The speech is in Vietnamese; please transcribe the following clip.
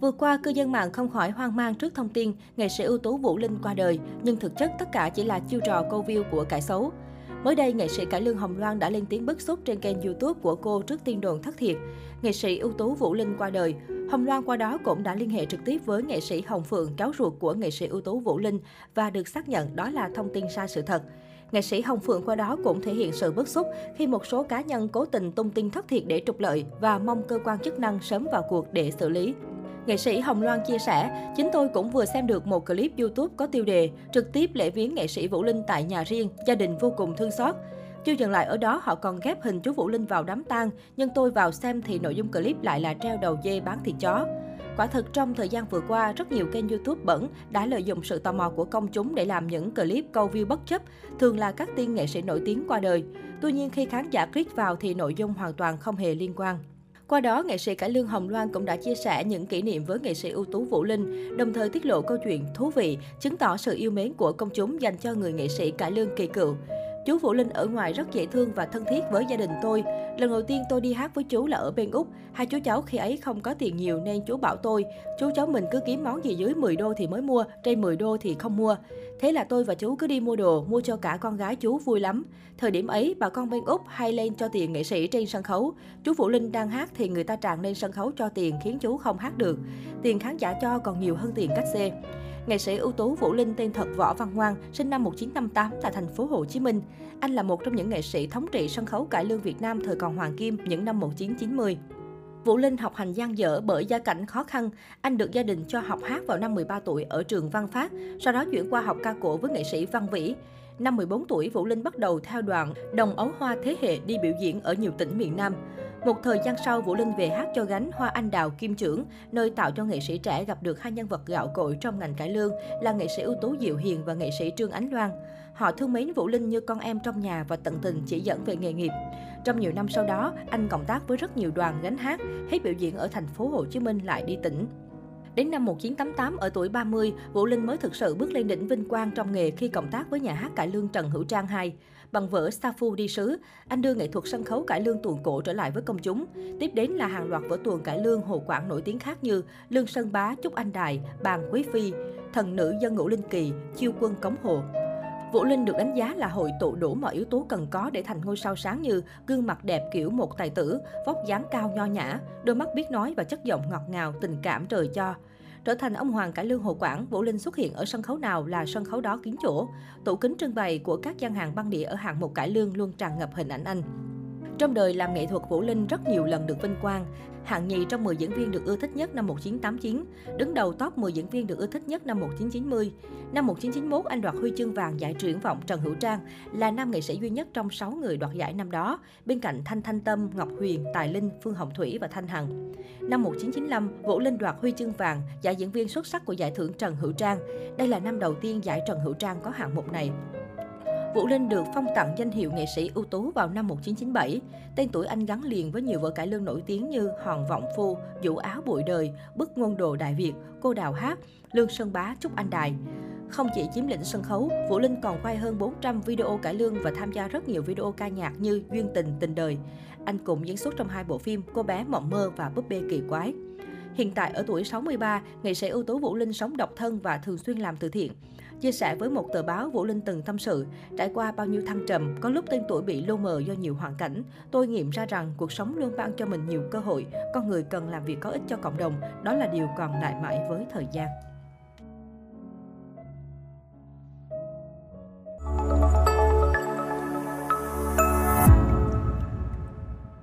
Vừa qua, cư dân mạng không khỏi hoang mang trước thông tin nghệ sĩ ưu tú Vũ Linh qua đời, nhưng thực chất tất cả chỉ là chiêu trò câu view của cải xấu. Mới đây, nghệ sĩ cải lương Hồng Loan đã lên tiếng bức xúc trên kênh YouTube của cô trước tin đồn thất thiệt. Nghệ sĩ ưu tú Vũ Linh qua đời. Hồng Loan qua đó cũng đã liên hệ trực tiếp với nghệ sĩ Hồng Phượng, cháu ruột của nghệ sĩ ưu tú Vũ Linh và được xác nhận đó là thông tin sai sự thật. Nghệ sĩ Hồng Phượng qua đó cũng thể hiện sự bức xúc khi một số cá nhân cố tình tung tin thất thiệt để trục lợi và mong cơ quan chức năng sớm vào cuộc để xử lý. Nghệ sĩ Hồng Loan chia sẻ, chính tôi cũng vừa xem được một clip YouTube có tiêu đề trực tiếp lễ viếng nghệ sĩ Vũ Linh tại nhà riêng, gia đình vô cùng thương xót. Chưa dừng lại ở đó, họ còn ghép hình chú Vũ Linh vào đám tang, nhưng tôi vào xem thì nội dung clip lại là treo đầu dê bán thịt chó. Quả thực trong thời gian vừa qua, rất nhiều kênh YouTube bẩn đã lợi dụng sự tò mò của công chúng để làm những clip câu view bất chấp, thường là các tiên nghệ sĩ nổi tiếng qua đời. Tuy nhiên khi khán giả click vào thì nội dung hoàn toàn không hề liên quan. Qua đó, nghệ sĩ cải lương Hồng Loan cũng đã chia sẻ những kỷ niệm với nghệ sĩ ưu tú Vũ Linh, đồng thời tiết lộ câu chuyện thú vị, chứng tỏ sự yêu mến của công chúng dành cho người nghệ sĩ cải lương kỳ cựu. Chú Vũ Linh ở ngoài rất dễ thương và thân thiết với gia đình tôi. Lần đầu tiên tôi đi hát với chú là ở bên Úc. Hai chú cháu khi ấy không có tiền nhiều nên chú bảo tôi, chú cháu mình cứ kiếm món gì dưới 10 đô thì mới mua, trên 10 đô thì không mua. Thế là tôi và chú cứ đi mua đồ, mua cho cả con gái chú vui lắm. Thời điểm ấy, bà con bên Úc hay lên cho tiền nghệ sĩ trên sân khấu. Chú Vũ Linh đang hát thì người ta tràn lên sân khấu cho tiền khiến chú không hát được. Tiền khán giả cho còn nhiều hơn tiền cách xê. Nghệ sĩ ưu tú Vũ Linh tên thật Võ Văn Ngoan, sinh năm 1958 tại thành phố Hồ Chí Minh. Anh là một trong những nghệ sĩ thống trị sân khấu cải lương Việt Nam thời còn hoàng kim những năm 1990. Vũ Linh học hành gian dở bởi gia cảnh khó khăn. Anh được gia đình cho học hát vào năm 13 tuổi ở trường Văn Phát, sau đó chuyển qua học ca cổ với nghệ sĩ Văn Vĩ. Năm 14 tuổi, Vũ Linh bắt đầu theo đoàn Đồng Ấu Hoa Thế Hệ đi biểu diễn ở nhiều tỉnh miền Nam. Một thời gian sau, Vũ Linh về hát cho gánh Hoa Anh Đào Kim Trưởng, nơi tạo cho nghệ sĩ trẻ gặp được hai nhân vật gạo cội trong ngành cải lương là nghệ sĩ ưu tú Diệu Hiền và nghệ sĩ Trương Ánh Loan. Họ thương mến Vũ Linh như con em trong nhà và tận tình chỉ dẫn về nghề nghiệp. Trong nhiều năm sau đó, anh cộng tác với rất nhiều đoàn gánh hát, hết biểu diễn ở thành phố Hồ Chí Minh lại đi tỉnh. Đến năm 1988, ở tuổi 30, Vũ Linh mới thực sự bước lên đỉnh vinh quang trong nghề khi cộng tác với nhà hát cải lương Trần Hữu Trang II. Bằng vở Sa Phu đi sứ, anh đưa nghệ thuật sân khấu cải lương tuồng cổ trở lại với công chúng. Tiếp đến là hàng loạt vở tuồng cải lương hồ quảng nổi tiếng khác như Lương Sơn Bá, Trúc Anh Đài, Bàn Quý Phi, Thần Nữ Dân Ngũ Linh Kỳ, Chiêu Quân Cống Hồ. Vũ Linh được đánh giá là hội tụ đủ mọi yếu tố cần có để thành ngôi sao sáng như gương mặt đẹp kiểu một tài tử, vóc dáng cao nho nhã, đôi mắt biết nói và chất giọng ngọt ngào, tình cảm trời cho. Trở thành ông hoàng cải lương Hồ Quảng, Vũ Linh xuất hiện ở sân khấu nào là sân khấu đó kín chỗ. Tủ kính trưng bày của các gian hàng băng đĩa ở hạng mục cải lương luôn tràn ngập hình ảnh anh. Trong đời làm nghệ thuật, Vũ Linh rất nhiều lần được vinh quang. Hạng nhì trong 10 diễn viên được ưa thích nhất năm 1989, đứng đầu top 10 diễn viên được ưa thích nhất năm 1990. Năm 1991, anh đoạt huy chương vàng giải triển vọng Trần Hữu Trang, là nam nghệ sĩ duy nhất trong 6 người đoạt giải năm đó, bên cạnh Thanh Thanh Tâm, Ngọc Huyền, Tài Linh, Phương Hồng Thủy và Thanh Hằng. Năm 1995, Vũ Linh đoạt huy chương vàng, giải diễn viên xuất sắc của giải thưởng Trần Hữu Trang. Đây là năm đầu tiên giải Trần Hữu Trang có hạng mục này. Vũ Linh được phong tặng danh hiệu nghệ sĩ ưu tú vào năm 1997. Tên tuổi anh gắn liền với nhiều vở cải lương nổi tiếng như Hòn Vọng Phu, Vũ Áo Bụi Đời, Bức Ngôn Đồ Đại Việt, Cô Đào Hát, Lương Sơn Bá, Trúc Anh Đài. Không chỉ chiếm lĩnh sân khấu, Vũ Linh còn quay hơn 400 video cải lương và tham gia rất nhiều video ca nhạc như Duyên Tình, Tình Đời. Anh cũng diễn xuất trong hai bộ phim Cô bé mộng mơ và Búp bê kỳ quái. Hiện tại ở tuổi 63, nghệ sĩ ưu tú Vũ Linh sống độc thân và thường xuyên làm từ thiện. Chia sẻ với một tờ báo, Vũ Linh từng tâm sự, trải qua bao nhiêu thăng trầm, có lúc tên tuổi bị lô mờ do nhiều hoàn cảnh. Tôi nghiệm ra rằng cuộc sống luôn ban cho mình nhiều cơ hội, con người cần làm việc có ích cho cộng đồng, đó là điều còn lại mãi với thời gian.